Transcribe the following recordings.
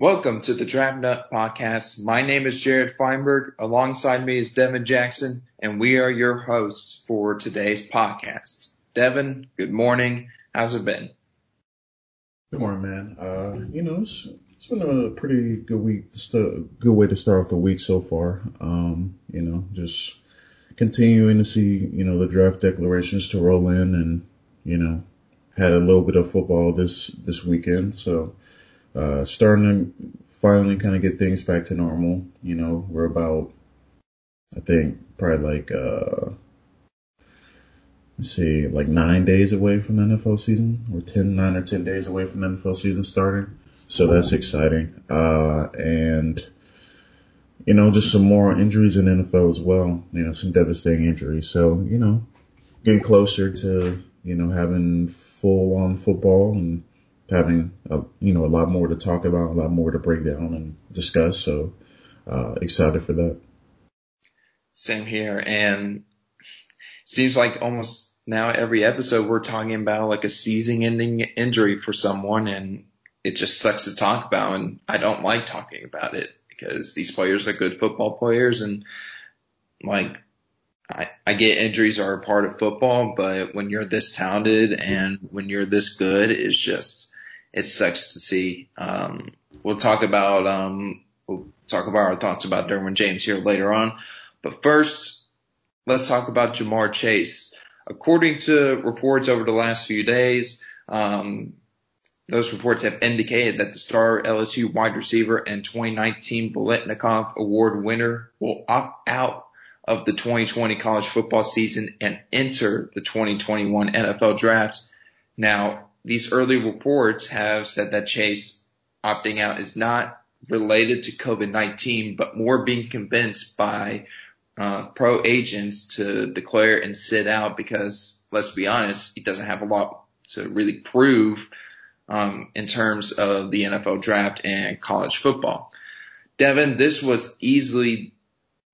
Welcome to the Draft Nut Podcast. My name is Jared Feinberg. Alongside me is Devin Jackson, and we are your hosts for today's podcast. Devin, good morning. How's it been? Good morning, man. Uh, you know, it's, it's been a pretty good week, a good way to start off the week so far. Um, you know, just continuing to see, you know, the draft declarations to roll in and, you know, had a little bit of football this, this weekend. So, uh, starting to finally kind of get things back to normal. You know, we're about, I think, probably like, uh, let's see, like nine days away from the NFL season, or 10, nine or 10 days away from the NFL season starting. So that's exciting. Uh, and, you know, just some more injuries in NFL as well, you know, some devastating injuries. So, you know, getting closer to, you know, having full on football and having a, you know a lot more to talk about, a lot more to break down and discuss. So uh, excited for that. Same here, and seems like almost now every episode we're talking about like a season-ending injury for someone, and it just sucks to talk about. And I don't like talking about it because these players are good football players, and like I, I get injuries are a part of football, but when you're this talented and when you're this good, it's just it sucks to see. Um, we'll talk about um, we'll talk about our thoughts about Derwin James here later on, but first, let's talk about Ja'Marr Chase. According to reports over the last few days, um, those reports have indicated that the star LSU wide receiver and 2019 Biletnikoff Award winner will opt out of the 2020 college football season and enter the 2021 NFL draft. Now, these early reports have said that Chase opting out is not related to COVID-19, but more being convinced by uh, pro agents to declare and sit out because let's be honest, he doesn't have a lot to really prove um, in terms of the NFL draft and college football. Devin, this was easily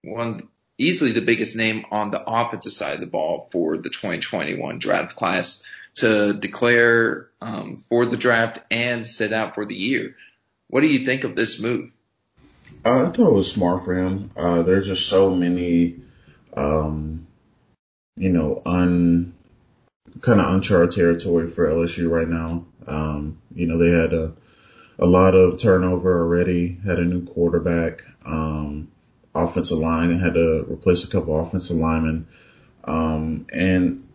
one, easily the biggest name on the offensive side of the ball for the 2021 draft class to declare um, for the draft and sit out for the year. What do you think of this move? Uh, I thought it was smart for him. Uh, there's just so many, um, you know, un kind of uncharted territory for LSU right now. Um, you know, they had a a lot of turnover already. Had a new quarterback, um, offensive line, and had to replace a couple offensive linemen. Um, and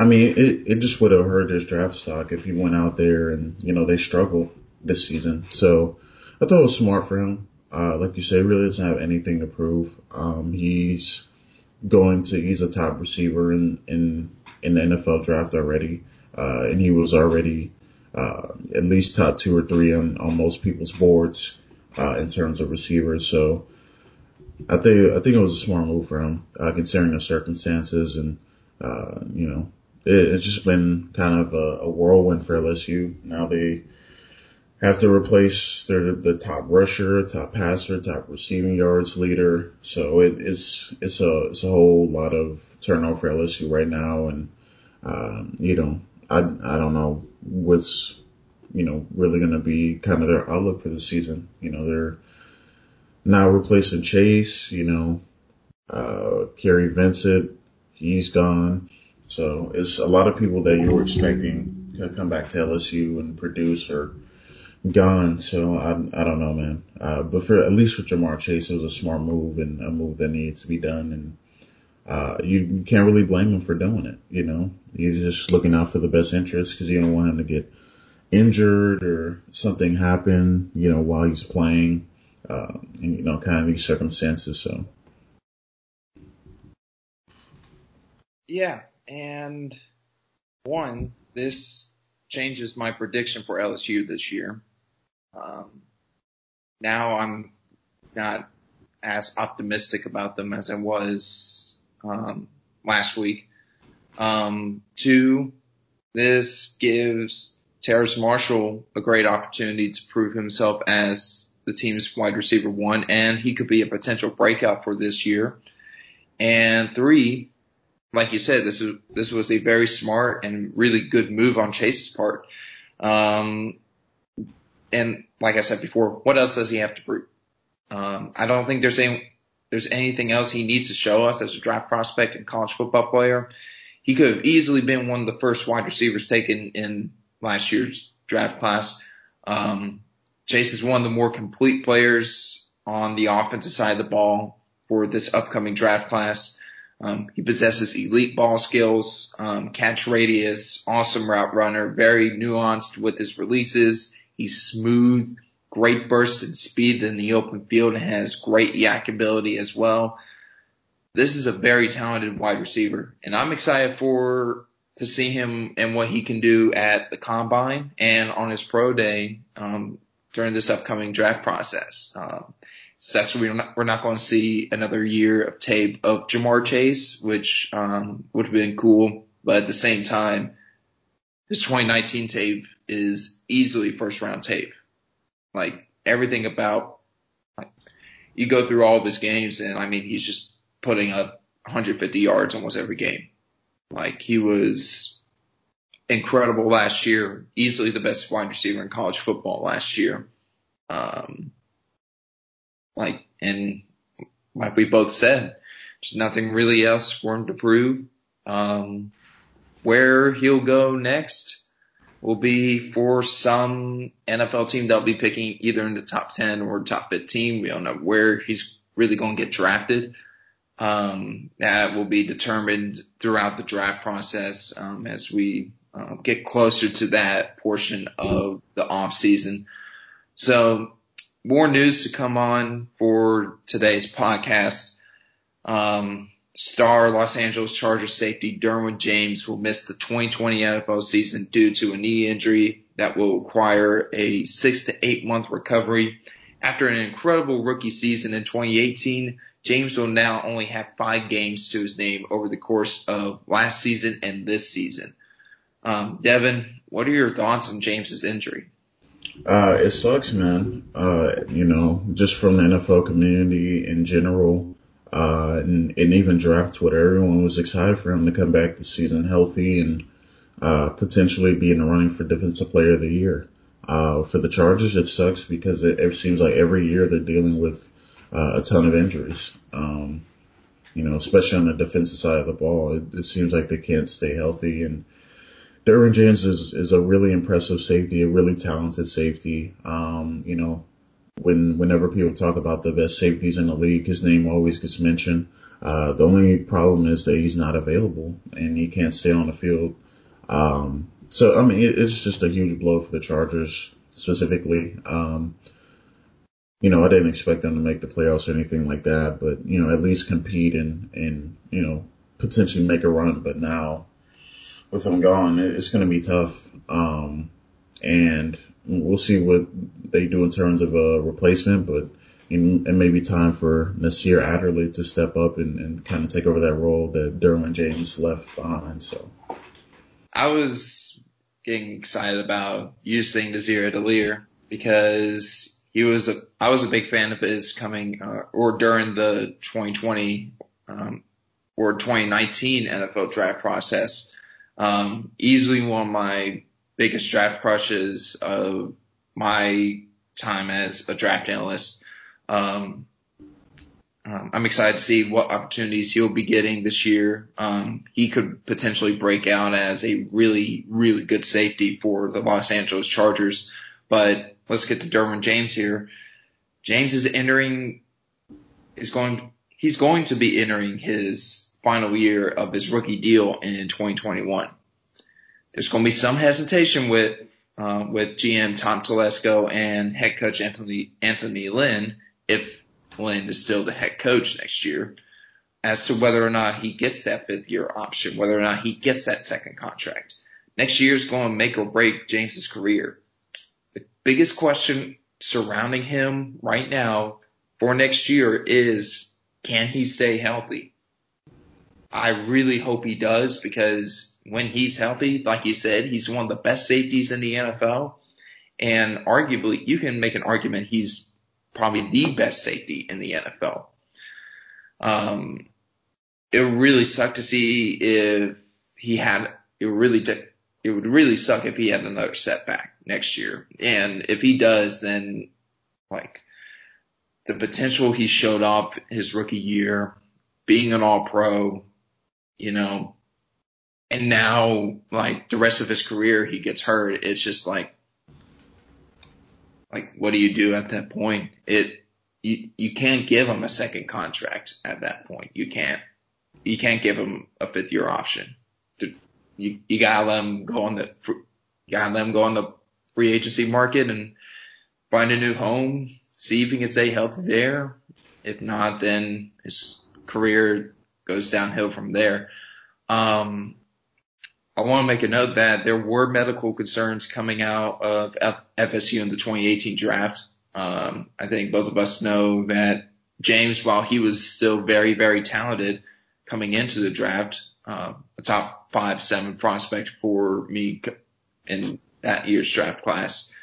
I mean, it, it just would have hurt his draft stock if he went out there and, you know, they struggled this season. So I thought it was smart for him. Uh, like you said, really doesn't have anything to prove. Um, he's going to, he's a top receiver in, in, in the NFL draft already. Uh, and he was already, uh, at least top two or three on, on most people's boards, uh, in terms of receivers. So I think, I think it was a smart move for him, uh, considering the circumstances and, uh, you know, it's just been kind of a, a whirlwind for LSU. Now they have to replace their the top rusher, top passer, top receiving yards leader. So it, it's it's a it's a whole lot of turnover for LSU right now, and um, you know I I don't know what's you know really going to be kind of their outlook for the season. You know they're now replacing Chase. You know uh, Kary Vincent, he's gone. So it's a lot of people that you were expecting to come back to LSU and produce or gone. So I, I don't know, man. Uh, but for at least for Ja'Marr Chase, it was a smart move and a move that needed to be done. And, uh, you, you can't really blame him for doing it. You know, he's just looking out for the best interest because you don't want him to get injured or something happen, you know, while he's playing, uh, and, you know, kind of these circumstances. So. Yeah, and one, this changes my prediction for LSU this year. Um, now I'm not as optimistic about them as I was um, last week. Um, two, this gives Terrace Marshall a great opportunity to prove himself as the team's wide receiver one, and he could be a potential breakout for this year. And three, like you said, this is this was a very smart and really good move on Chase's part. Um, and like I said before, what else does he have to prove? Um, I don't think there's any, there's anything else he needs to show us as a draft prospect and college football player. He could have easily been one of the first wide receivers taken in last year's draft class. Um, Chase is one of the more complete players on the offensive side of the ball for this upcoming draft class. Um, he possesses elite ball skills, um, catch radius, awesome route runner, very nuanced with his releases. He's smooth, great burst and speed in the open field and has great YAC ability as well. This is a very talented wide receiver and I'm excited for to see him and what he can do at the combine and on his pro day, um, during this upcoming draft process. Um, sucks we're not, we're not going to see another year of tape of Ja'Marr Chase, which, um, would have been cool. But at the same time, his 2019 tape is easily first round tape. Like everything about, like, you go through all of his games and I mean, he's just putting up 150 yards almost every game. Like he was incredible last year, easily the best wide receiver in college football last year. Um, like, and like we both said, there's nothing really else for him to prove. Um, where he'll go next will be for some NFL team that'll be picking either in the top 10 or top 15. We don't know where he's really going to get drafted. Um, that will be determined throughout the draft process, um, as we uh, get closer to that portion of the off season. So more news to come on for today's podcast. Um, star Los Angeles Chargers safety Derwin James will miss the 2020 NFL season due to a knee injury that will require a six to eight month recovery. After an incredible rookie season in 2018, James will now only have five games to his name over the course of last season and this season. Um, Devin, what are your thoughts on James's injury? Uh, it sucks, man. Uh, you know, just from the NFL community in general, uh, and, and even draft Twitter, everyone was excited for him to come back this season healthy and, uh, potentially be in the running for defensive player of the year. Uh, for the Chargers, it sucks because it, it seems like every year they're dealing with, uh, a ton of injuries. Um, you know, especially on the defensive side of the ball, it, it seems like they can't stay healthy and, Derwin James is, is a really impressive safety, a really talented safety. Um, you know, when, whenever people talk about the best safeties in the league, his name always gets mentioned. Uh, the only problem is that he's not available and he can't stay on the field. Um, so, I mean, it, it's just a huge blow for the Chargers specifically. Um, you know, I didn't expect them to make the playoffs or anything like that, but, you know, at least compete and, and, you know, potentially make a run. But now, with him gone, it's going to be tough. Um, and we'll see what they do in terms of a replacement, but it may be time for Nasir Adderley to step up and, and kind of take over that role that Derwin James left behind. So I was getting excited about using Nasir Adderley because he was a, I was a big fan of his coming, uh, or during the 2020, um, or 2019 NFL draft process. Um, easily one of my biggest draft crushes of my time as a draft analyst. Um, um, I'm excited to see what opportunities he'll be getting this year. Um, he could potentially break out as a really, really good safety for the Los Angeles Chargers. But let's get to Derwin James here. James is entering, is going, he's going to be entering his final year of his rookie deal in 2021. There's going to be some hesitation with uh, with GM Tom Telesco and head coach Anthony Anthony Lynn if Lynn is still the head coach next year as to whether or not he gets that fifth year option, whether or not he gets that second contract. Next year is going to make or break James's career. The biggest question surrounding him right now for next year is can he stay healthy? I really hope he does because when he's healthy, like you said, he's one of the best safeties in the NFL. And arguably, you can make an argument he's probably the best safety in the NFL. Um, it would really sucked to see if he had, it really it would really suck if he had another setback next year. And if he does, then like the potential he showed off his rookie year, being an all pro, you know, and now like the rest of his career he gets hurt. It's just like, like what do you do at that point? It, you, you can't give him a second contract at that point. You can't, you can't give him a fifth year option. You, you gotta let him go on the, you gotta let him go on the free agency market and find a new home, see if he can stay healthy there. If not, then his career goes downhill from there. Um, I want to make a note that there were medical concerns coming out of FSU in the 2018 draft. Um, I think both of us know that James, while he was still very, very talented coming into the draft, uh, a top five, seven prospect for me in that year's draft class.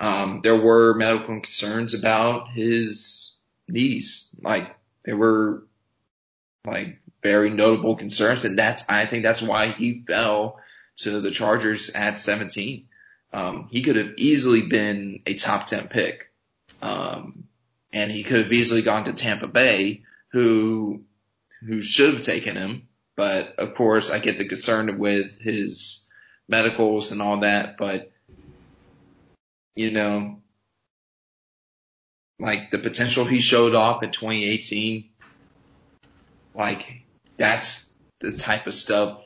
Um, there were medical concerns about his knees. Like they were like very notable concerns. And that's, I think that's why he fell to the Chargers at 17. Um, he could have easily been a top 10 pick. Um, and he could have easily gone to Tampa Bay, who, who should have taken him. But of course, I get the concern with his medicals and all that. But, you know, like the potential he showed off in 2018, like that's the type of stuff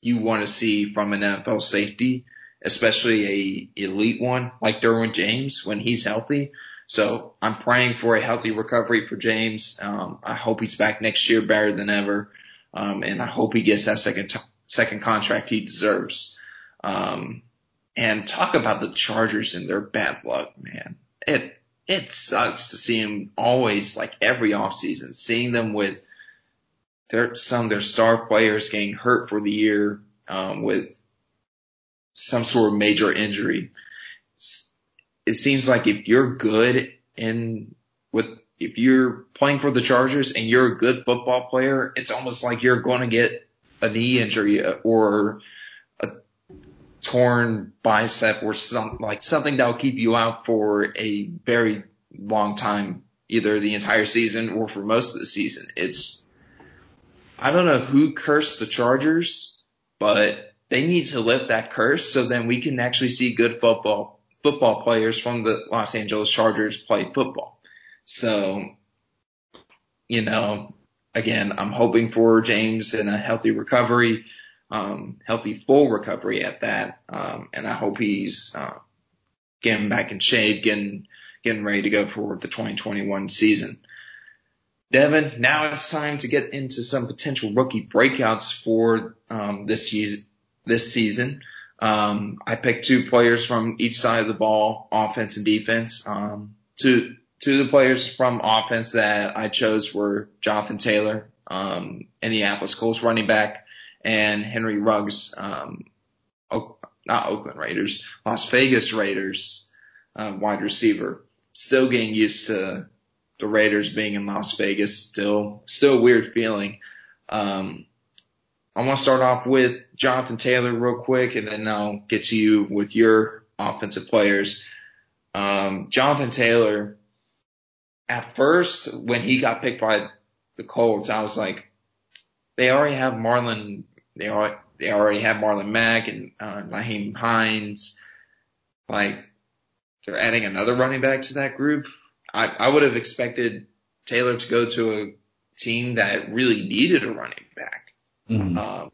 you want to see from an NFL safety, especially a elite one like Derwin James when he's healthy. So I'm praying for a healthy recovery for James. Um, I hope he's back next year better than ever. Um, and I hope he gets that second, t- second contract he deserves. Um, and talk about the Chargers and their bad luck, man. It, it sucks to see him always like every offseason, seeing them with their, some of their star players getting hurt for the year, um, with some sort of major injury. It seems like if you're good in with if you're playing for the Chargers and you're a good football player, it's almost like you're going to get a knee injury or a torn bicep or some like something that'll keep you out for a very long time, either the entire season or for most of the season. It's I don't know who cursed the Chargers, but they need to lift that curse so then we can actually see good football football players from the Los Angeles Chargers play football. So, you know, again, I'm hoping for James in a healthy recovery, um, healthy full recovery at that. Um, and I hope he's, uh, getting back in shape, getting, getting ready to go for the 2021 season. Devin, now it's time to get into some potential rookie breakouts for, um, this this season. Um, I picked two players from each side of the ball, offense and defense. Um, to two of the players from offense that I chose were Jonathan Taylor, um, Indianapolis Colts running back, and Henry Ruggs, um, not Oakland Raiders, Las Vegas Raiders, uh, wide receiver. Still getting used to the Raiders being in Las Vegas. Still, still a weird feeling. Um, I want to start off with Jonathan Taylor real quick, and then I'll get to you with your offensive players. Um, Jonathan Taylor, at first when he got picked by the Colts, I was like, they already have Marlon, they already, they already have Marlon Mack and, uh, Nyheim Hines. Like, they're adding another running back to that group. I, I would have expected Taylor to go to a team that really needed a running back. Mm-hmm. Um,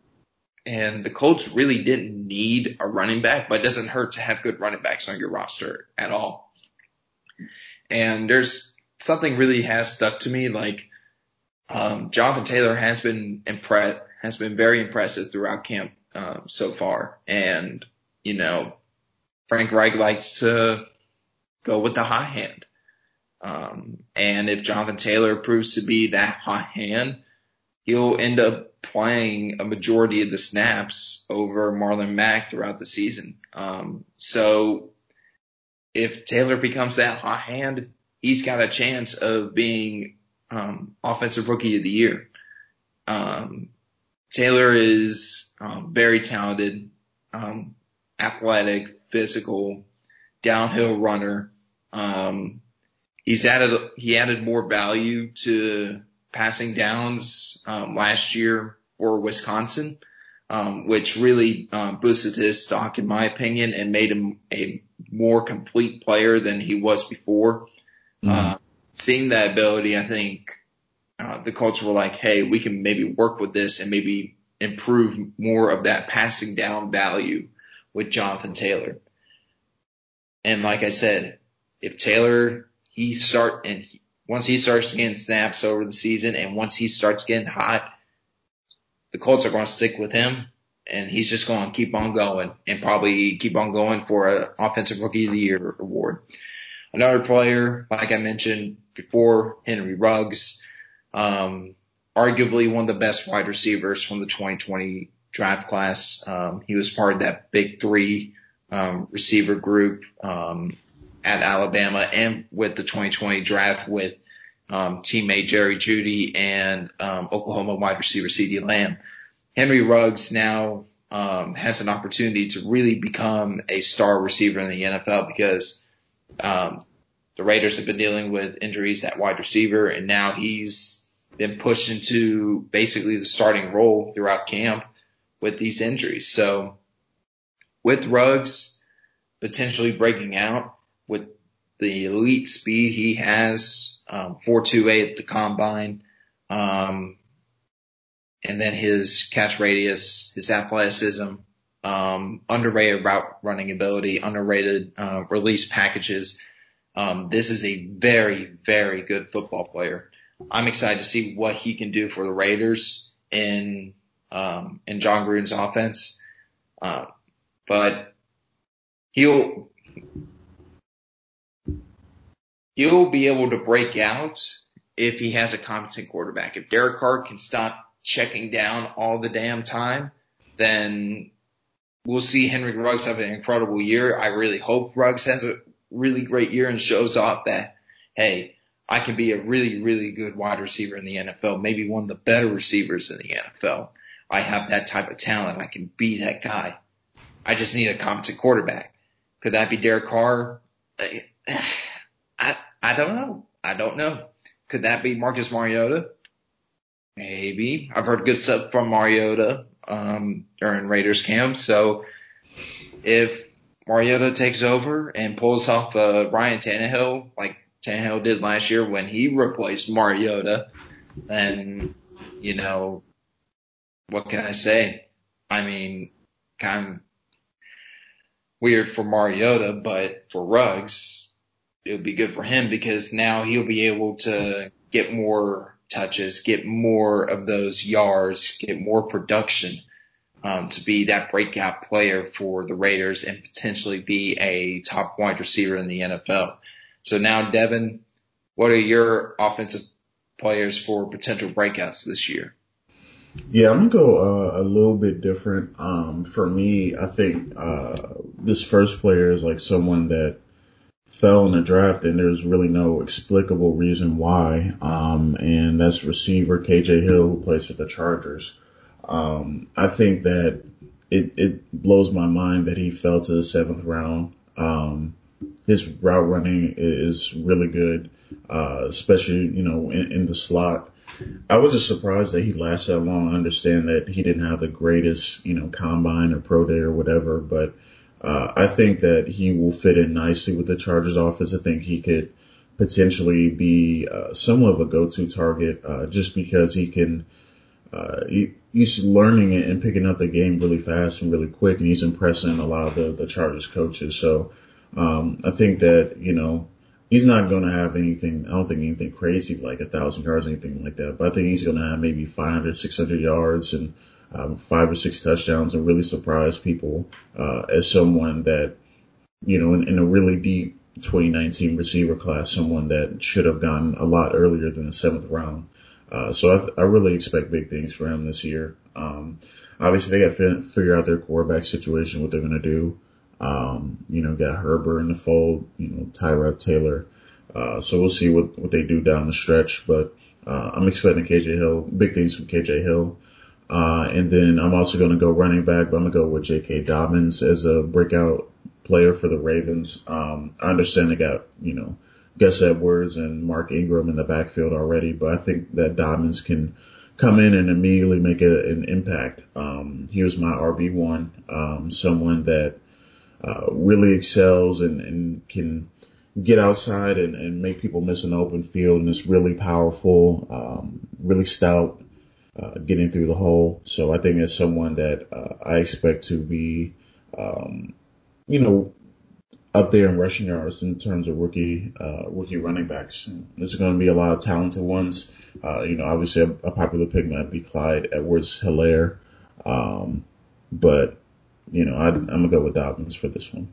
and the Colts really didn't need a running back, but it doesn't hurt to have good running backs on your roster at all. And there's something really has stuck to me. Like, um, Jonathan Taylor has been impressed, has been very impressive throughout camp, um, so far. And, you know, Frank Reich likes to go with the high hand. Um, and if Jonathan Taylor proves to be that hot hand, he'll end up playing a majority of the snaps over Marlon Mack throughout the season. Um, so if Taylor becomes that hot hand, he's got a chance of being um, offensive rookie of the year. Um, Taylor is um, very talented. um, athletic, physical, downhill runner. Um, he's added, he added more value to passing downs, um, last year for Wisconsin, um, which really, um, boosted his stock in my opinion and made him a more complete player than he was before. Mm-hmm. Uh, seeing that ability, I think, uh, the Colts were like, Hey, we can maybe work with this and maybe improve more of that passing down value with Jonathan Taylor. And like I said, if Taylor, he start and he, once he starts getting snaps over the season and once he starts getting hot, the Colts are going to stick with him and he's just going to keep on going and probably keep on going for an offensive rookie of the year award. Another player, like I mentioned before, Henry Ruggs, um, arguably one of the best wide receivers from the 2020 draft class. Um, he was part of that big three um, receiver group um, at Alabama and with the 2020 draft with um, teammate Jerry Jeudy and um, Oklahoma wide receiver CeeDee Lamb. Henry Ruggs now um, has an opportunity to really become a star receiver in the NFL because um, the Raiders have been dealing with injuries at wide receiver, and now he's been pushed into basically the starting role throughout camp with these injuries. So with Ruggs potentially breaking out with the elite speed he has, um, 428 at the combine, um, and then his catch radius, his athleticism, um, underrated route running ability, underrated, uh, release packages. Um, this is a very, very good football player. I'm excited to see what he can do for the Raiders in um, in Jon Gruden's offense. Uh, but he'll he'll be able to break out if he has a competent quarterback. If Derek Carr can stop checking down all the damn time, then we'll see Henry Ruggs have an incredible year. I really hope Ruggs has a really great year and shows off that, hey, I can be a really, really good wide receiver in the NFL, maybe one of the better receivers in the NFL. I have that type of talent. I can be that guy. I just need a competent quarterback. Could that be Derek Carr? I, I don't know. I don't know. Could that be Marcus Mariota? Maybe. I've heard good stuff from Mariota, um, during Raiders camp. So if Mariota takes over and pulls off, uh, Ryan Tannehill, like Tannehill did last year when he replaced Mariota, then, you know, what can I say? I mean, kind of weird for Mariota, but for Ruggs, it would be good for him because now he'll be able to get more touches, get more of those yards, get more production um, to be that breakout player for the Raiders and potentially be a top wide receiver in the NFL. So now, Devin, what are your offensive players for potential breakouts this year? Yeah, I'm gonna go uh, a little bit different. Um, for me, I think uh, this first player is like someone that fell in the draft, and there's really no explicable reason why. Um, and that's receiver KJ Hill, who plays for the Chargers. Um, I think that it it blows my mind that he fell to the seventh round. Um, his route running is really good, uh, especially you know in, in the slot. I was just surprised that he lasted that long. I understand that he didn't have the greatest, you know, combine or pro day or whatever, but uh, I think that he will fit in nicely with the Chargers offense. I think he could potentially be uh, somewhat of a go-to target uh, just because he can. Uh, he, he's learning it and picking up the game really fast and really quick, and he's impressing a lot of the, the Chargers coaches. So um, I think that you know he's not going to have anything. I don't think anything crazy like a thousand yards, or anything like that. But I think he's going to have maybe 500, 600 yards and um, five or six touchdowns and really surprise people uh, as someone that you know in, in a really deep 2019 receiver class, someone that should have gone a lot earlier than the seventh round. Uh, so I, th- I really expect big things for him this year. Um, obviously they got to figure out their quarterback situation, what they're going to do. Um, you know, got Herbert in the fold, you know, Tyrod Taylor. Uh, so we'll see what, what they do down the stretch, but, uh, I'm expecting KJ Hill, big things from KJ Hill. Uh, and then I'm also going to go running back, but I'm going to go with J.K. Dobbins as a breakout player for the Ravens. Um, I understand they got, you know, Gus Edwards and Mark Ingram in the backfield already, but I think that Dobbins can come in and immediately make a, an impact. Um, he was my RB1, um, someone that, uh, really excels and, and can get outside and, and make people miss an open field and is really powerful, um, really stout, uh, getting through the hole. So I think it's someone that, uh, I expect to be, um, you know, up there in rushing yards in terms of rookie, uh, rookie running backs. There's going to be a lot of talented ones. Uh, you know, obviously a, a, popular pick might be Clyde Edwards Helaire. Um, but, you know, I, I'm going to go with Dobbins for this one.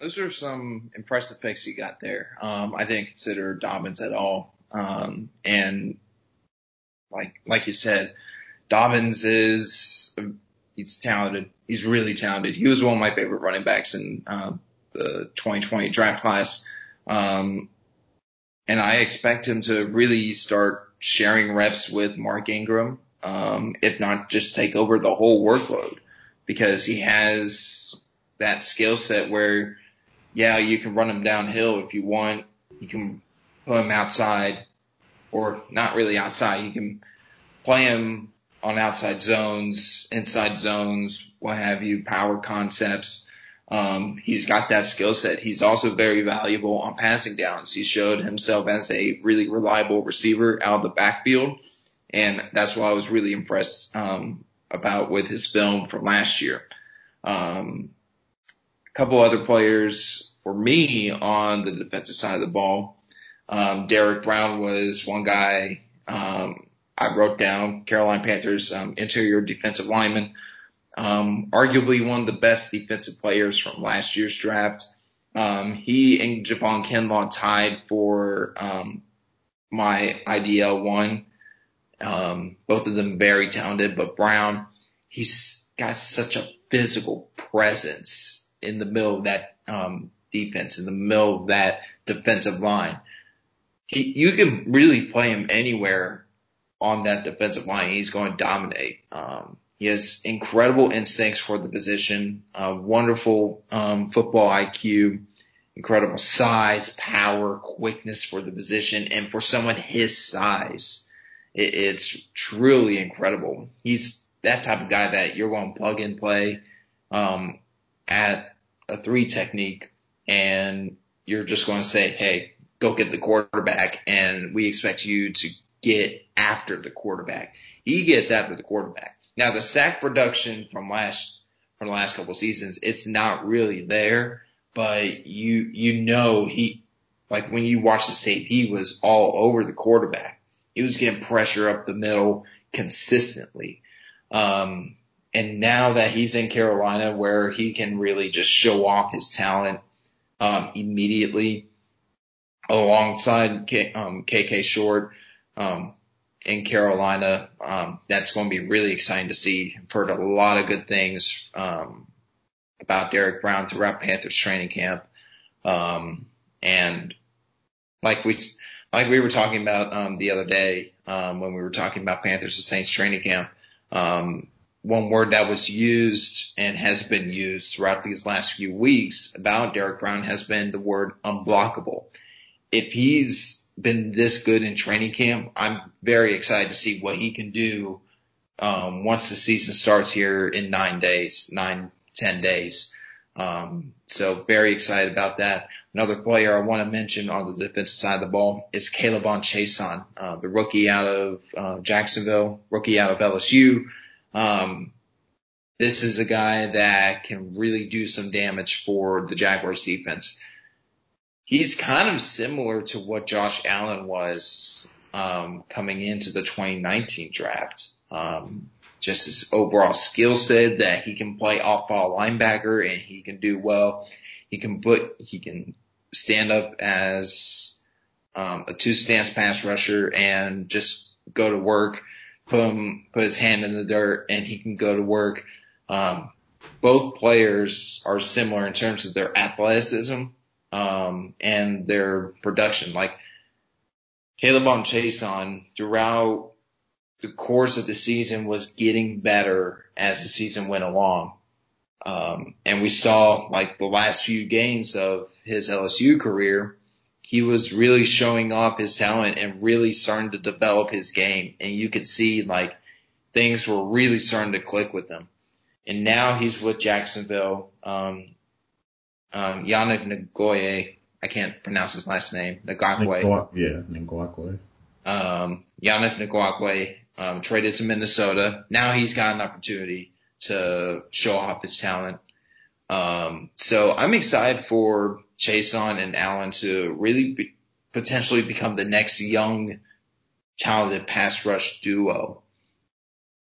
Those are some impressive picks you got there. Um, I didn't consider Dobbins at all. Um, and like, like you said, Dobbins is, he's talented. He's really talented. He was one of my favorite running backs in, uh, the 2020 draft class. Um, and I expect him to really start sharing reps with Mark Ingram. Um, if not just take over the whole workload because he has that skill set where, yeah, you can run him downhill if you want. You can him outside or not really outside. You can play him on outside zones, inside zones, what have you, power concepts. Um, he's got that skill set. He's also very valuable on passing downs. He showed himself as a really reliable receiver out of the backfield. And that's what I was really impressed, um, about with his film from last year. Um, a couple other players for me on the defensive side of the ball. Um, Derrick Brown was one guy, um, I wrote down Carolina Panthers, um, interior defensive lineman um, arguably one of the best defensive players from last year's draft. Um, he and Javon Kinlaw tied for um, my IDL one. Um, both of them very talented, but Brown, he's got such a physical presence in the middle of that um, defense, in the middle of that defensive line. He, you can really play him anywhere on that defensive line. He's going to dominate. Um, he has incredible instincts for the position, uh, wonderful um, football IQ, incredible size, power, quickness for the position, and for someone his size, it, it's truly incredible. He's that type of guy that you're going to plug and play um, at a three technique, and you're just going to say, "Hey, go get the quarterback," and we expect you to get after the quarterback. He gets after the quarterback now the sack production from last, from the last couple seasons, it's not really there, but you, you know, he, like when you watch the tape, he was all over the quarterback. He was getting pressure up the middle consistently. Um, and now that he's in Carolina where he can really just show off his talent, um, immediately alongside K, um, KK Short, um, in Carolina. Um, that's going to be really exciting to see. I've heard a lot of good things um, about Derrick Brown throughout Panthers training camp, um, and like we like we were talking about um, the other day um, when we were talking about Panthers and Saints training camp. Um, one word that was used and has been used throughout these last few weeks about Derrick Brown has been the word unblockable. If he's been this good in training camp. I'm very excited to see what he can do um, once the season starts here in nine days, nine, ten days. Um, so very excited about that. Another player I want to mention on the defensive side of the ball is K'Lavon Chaisson, uh, the rookie out of uh, Jacksonville, rookie out of LSU. Um, this is a guy that can really do some damage for the Jaguars defense he's kind of similar to what Josh Allen was um, coming into the 2019 draft. Um, just his overall skill set that he can play off ball linebacker and he can do well. He can put, he can stand up as um, a two stance pass rusher and just go to work, put him, put his hand in the dirt and he can go to work. Um, both players are similar in terms of their athleticism um, and their production. Like K'Lavon Chaisson throughout the course of the season was getting better as the season went along. Um, and we saw like the last few games of his LSU career, he was really showing off his talent and really starting to develop his game. And you could see like things were really starting to click with him. And now he's with Jacksonville. Um, um, Yannick Ngakoue, I can't pronounce his last name, Ngakoue. Yeah, Ngakoue. Um, Yannick Ngakoue, um, traded to Minnesota. Now he's got an opportunity to show off his talent. Um, so I'm excited for Chaisson and Allen to really be, potentially become the next young, talented pass rush duo.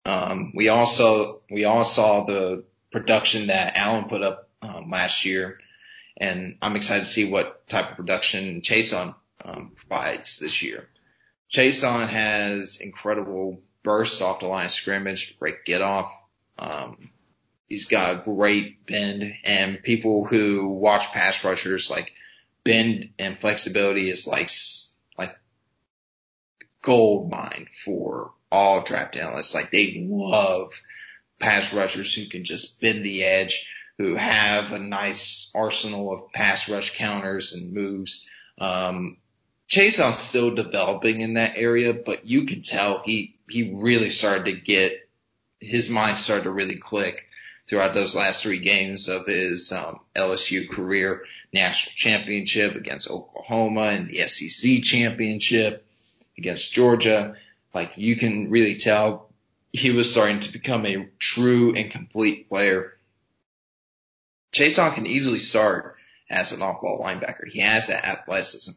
Um, we also, we all saw the production that Allen put up um, last year, and I'm excited to see what type of production Chaisson um, provides this year. Chaisson has incredible burst off the line of scrimmage, great get off. Um, he's got a great bend and people who watch pass rushers like bend and flexibility is like, like gold mine for all draft analysts. Like they love pass rushers who can just bend the edge, who have a nice arsenal of pass rush counters and moves. Um, is still developing in that area, but you can tell he, he really started to get, his mind started to really click throughout those last three games of his um, LSU career, national championship against Oklahoma and the SEC championship against Georgia. Like you can really tell he was starting to become a true and complete player. Chaisson can easily start as an off-ball linebacker. He has that athleticism.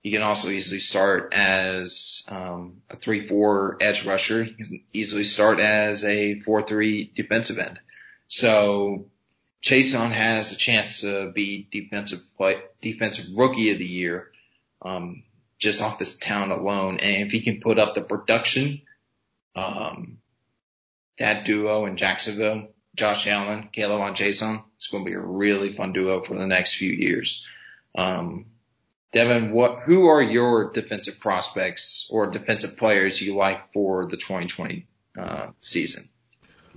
He can also easily start as um, a three-four edge rusher. He can easily start as a four-three defensive end. So Chaisson has a chance to be defensive play, defensive rookie of the year, um, just off his talent alone. And if he can put up the production, um, that duo in Jacksonville, Josh Allen, K'Lavon Chaisson, it's going to be a really fun duo for the next few years. Um, Devin, what, who are your defensive prospects or defensive players you like for the 2020 uh, season?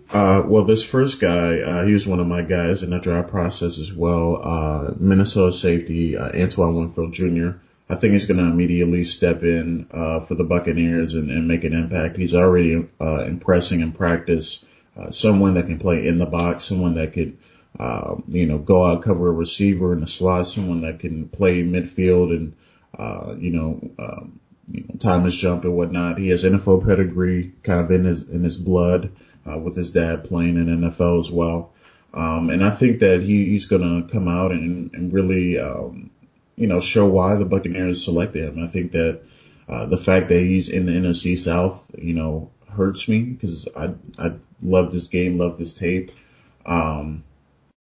Uh, well, this first guy, uh, he was one of my guys in the draft process as well. Uh, Minnesota safety, uh, Antoine Winfield Jr. I think he's going to immediately step in, uh, for the Buccaneers and, and make an impact. He's already, impressing in practice. Uh, someone that can play in the box, someone that could, uh, you know, go out, cover a receiver in the slot, someone that can play midfield and, uh, you know, um, you know, time his jump and whatnot. He has NFL pedigree kind of in his, in his blood, uh, with his dad playing in NFL as well. Um, and I think that he, he's going to come out and, and really, um, you know, show why the Buccaneers selected him. I think that, uh, the fact that he's in the NFC South, you know, hurts me because I, I love this game, love this tape. Um,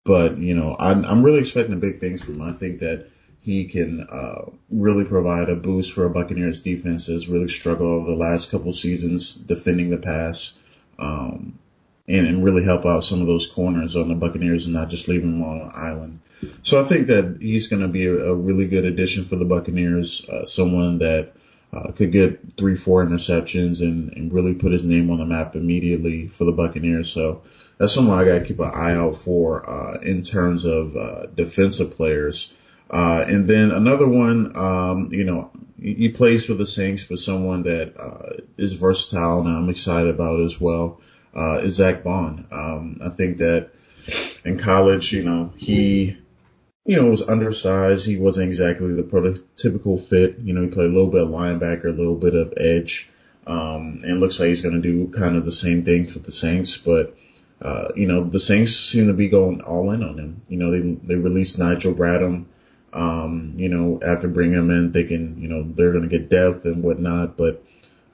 but you know, I'm, I'm really expecting big things from him. I think that he can, uh, really provide a boost for a Buccaneers defense that's really struggled over the last couple seasons defending the pass um, and, and really help out some of those corners on the Buccaneers and not just leave them on an island. So I think that he's going to be a, a, really good addition for the Buccaneers, uh, someone that uh, could get three, four interceptions and, and really put his name on the map immediately for the Buccaneers. So that's someone I got to keep an eye out for uh, in terms of uh, defensive players. Uh, and then another one, um, you know, he plays for the Saints, but someone that uh, is versatile and I'm excited about as well uh, is Zack Baun. Um, I think that in college, you know, he, you know, was undersized. He wasn't exactly the prototypical fit. You know, he played a little bit of linebacker, a little bit of edge, um, and looks like he's going to do kind of the same things with the Saints. But uh, you know, the Saints seem to be going all in on him. You know, they they released Nigel Bradham um, you know, after bringing him in, thinking, you know, they're going to get depth and whatnot. But,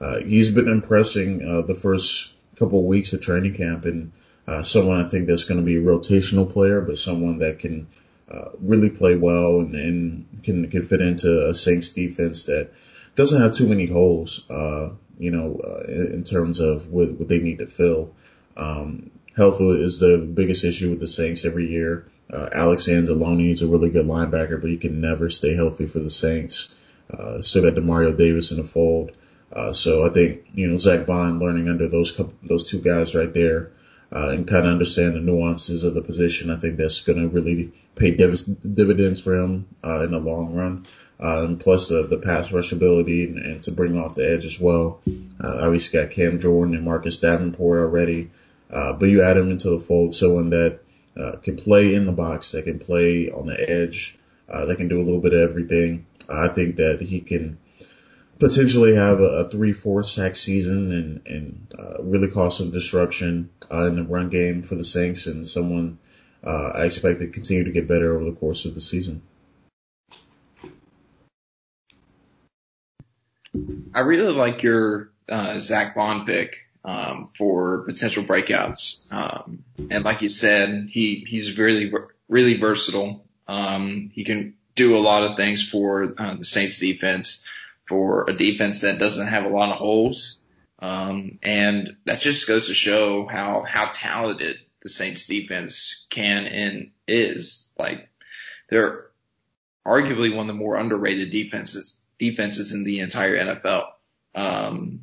uh, he's been impressing, uh, the first couple of weeks of training camp and, uh, someone I think that's going to be a rotational player, but someone that can, uh, really play well and, and can, can fit into a Saints defense that doesn't have too many holes, uh, you know, uh, in, terms of what, what they need to fill. Um, health is the biggest issue with the Saints every year. Uh, Alex Anzalone is a really good linebacker, but he can never stay healthy for the Saints. uh, got Demario Davis in the fold. Uh, so I think, you know, Zack Baun learning under those those two guys right there, uh, and kind of understand the nuances of the position. I think that's going to really pay div- dividends for him, uh, in the long run. Uh, and plus the, the pass rush ability and, and to bring off the edge as well. Uh, obviously got Cam Jordan and Marcus Davenport already. Uh, but you add him into the fold, someone that, uh, can play in the box, that can play on the edge, uh, that can do a little bit of everything. I think that he can potentially have a, a three, four sack season and, and, uh, really cause some disruption, uh, in the run game for the Saints and someone, uh, I expect to continue to get better over the course of the season. I really like your, uh, Zack Baun pick, um, for potential breakouts. Um, and like you said, he, he's really, really versatile. Um, he can do a lot of things for uh, the Saints defense for a defense that doesn't have a lot of holes. Um, and that just goes to show how, how talented the Saints defense can and is. Like they're arguably one of the more underrated defenses, defenses in the entire NFL. Um,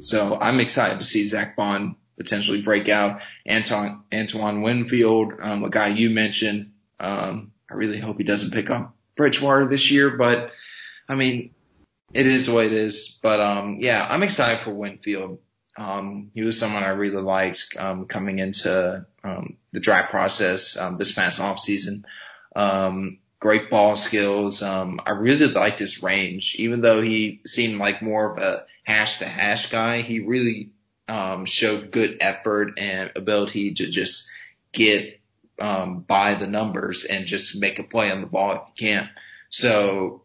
so I'm excited to see Zack Baun potentially break out. Anton, Antoine Winfield, um, a guy you mentioned, um, I really hope he doesn't pick up Bridgewater this year, but I mean, it is way it is. But um, yeah, I'm excited for Winfield. Um, he was someone I really liked um, coming into um, the draft process um, this past off season. Um, great ball skills. Um, I really liked his range, even though he seemed like more of a hash to hash guy. He really um, showed good effort and ability to just get um, by the numbers and just make a play on the ball if you can. So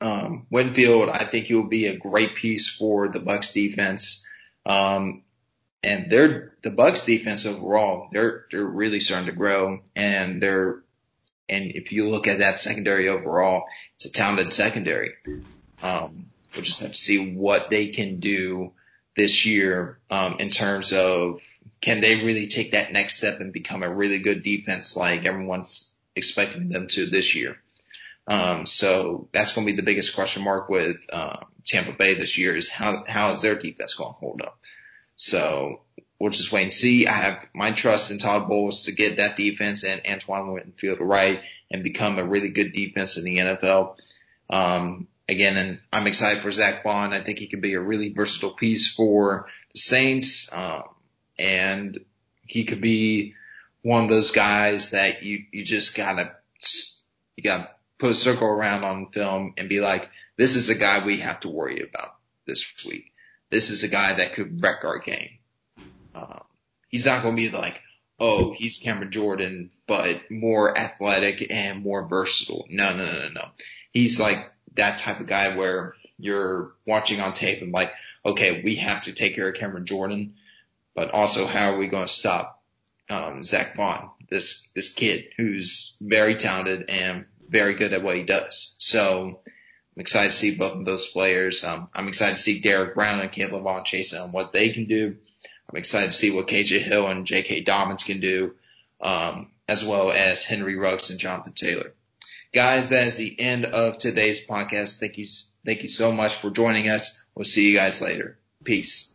um, Winfield, I think he will be a great piece for the Bucs defense. Um, and they're the Bucs defense overall. They're they're really starting to grow, and they're and if you look at that secondary overall, it's a talented secondary. Um, we'll just have to see what they can do this year um, in terms of can they really take that next step and become a really good defense like everyone's expecting them to this year. Um, so that's going to be the biggest question mark with uh, Tampa Bay this year is how how is their defense going to hold up? So we'll just wait and see. I have my trust in Todd Bowles to get that defense and Antoine Winfield right and become a really good defense in the NFL. Um, again, and I'm excited for Zack Baun. I think he could be a really versatile piece for the Saints. Um, and he could be one of those guys that you, you just gotta, you gotta put a circle around on film and be like, this is a guy we have to worry about this week. This is a guy that could wreck our game. Um, he's not going to be like, oh, he's Cameron Jordan, but more athletic and more versatile. No, no, no, no. No. He's like that type of guy where you're watching on tape and like, okay, we have to take care of Cameron Jordan, but also how are we going to stop um, Zack Baun, this this kid who's very talented and very good at what he does. So I'm excited to see both of those players. Um, I'm excited to see Derrick Brown and Caleb Von Chasen on what they can do. I'm excited to see what KJ Hill and J.K. Dobbins can do, um, as well as Henry Ruggs and Jonathan Taylor. Guys, that is the end of today's podcast. Thank you, thank you so much for joining us. We'll see you guys later. Peace.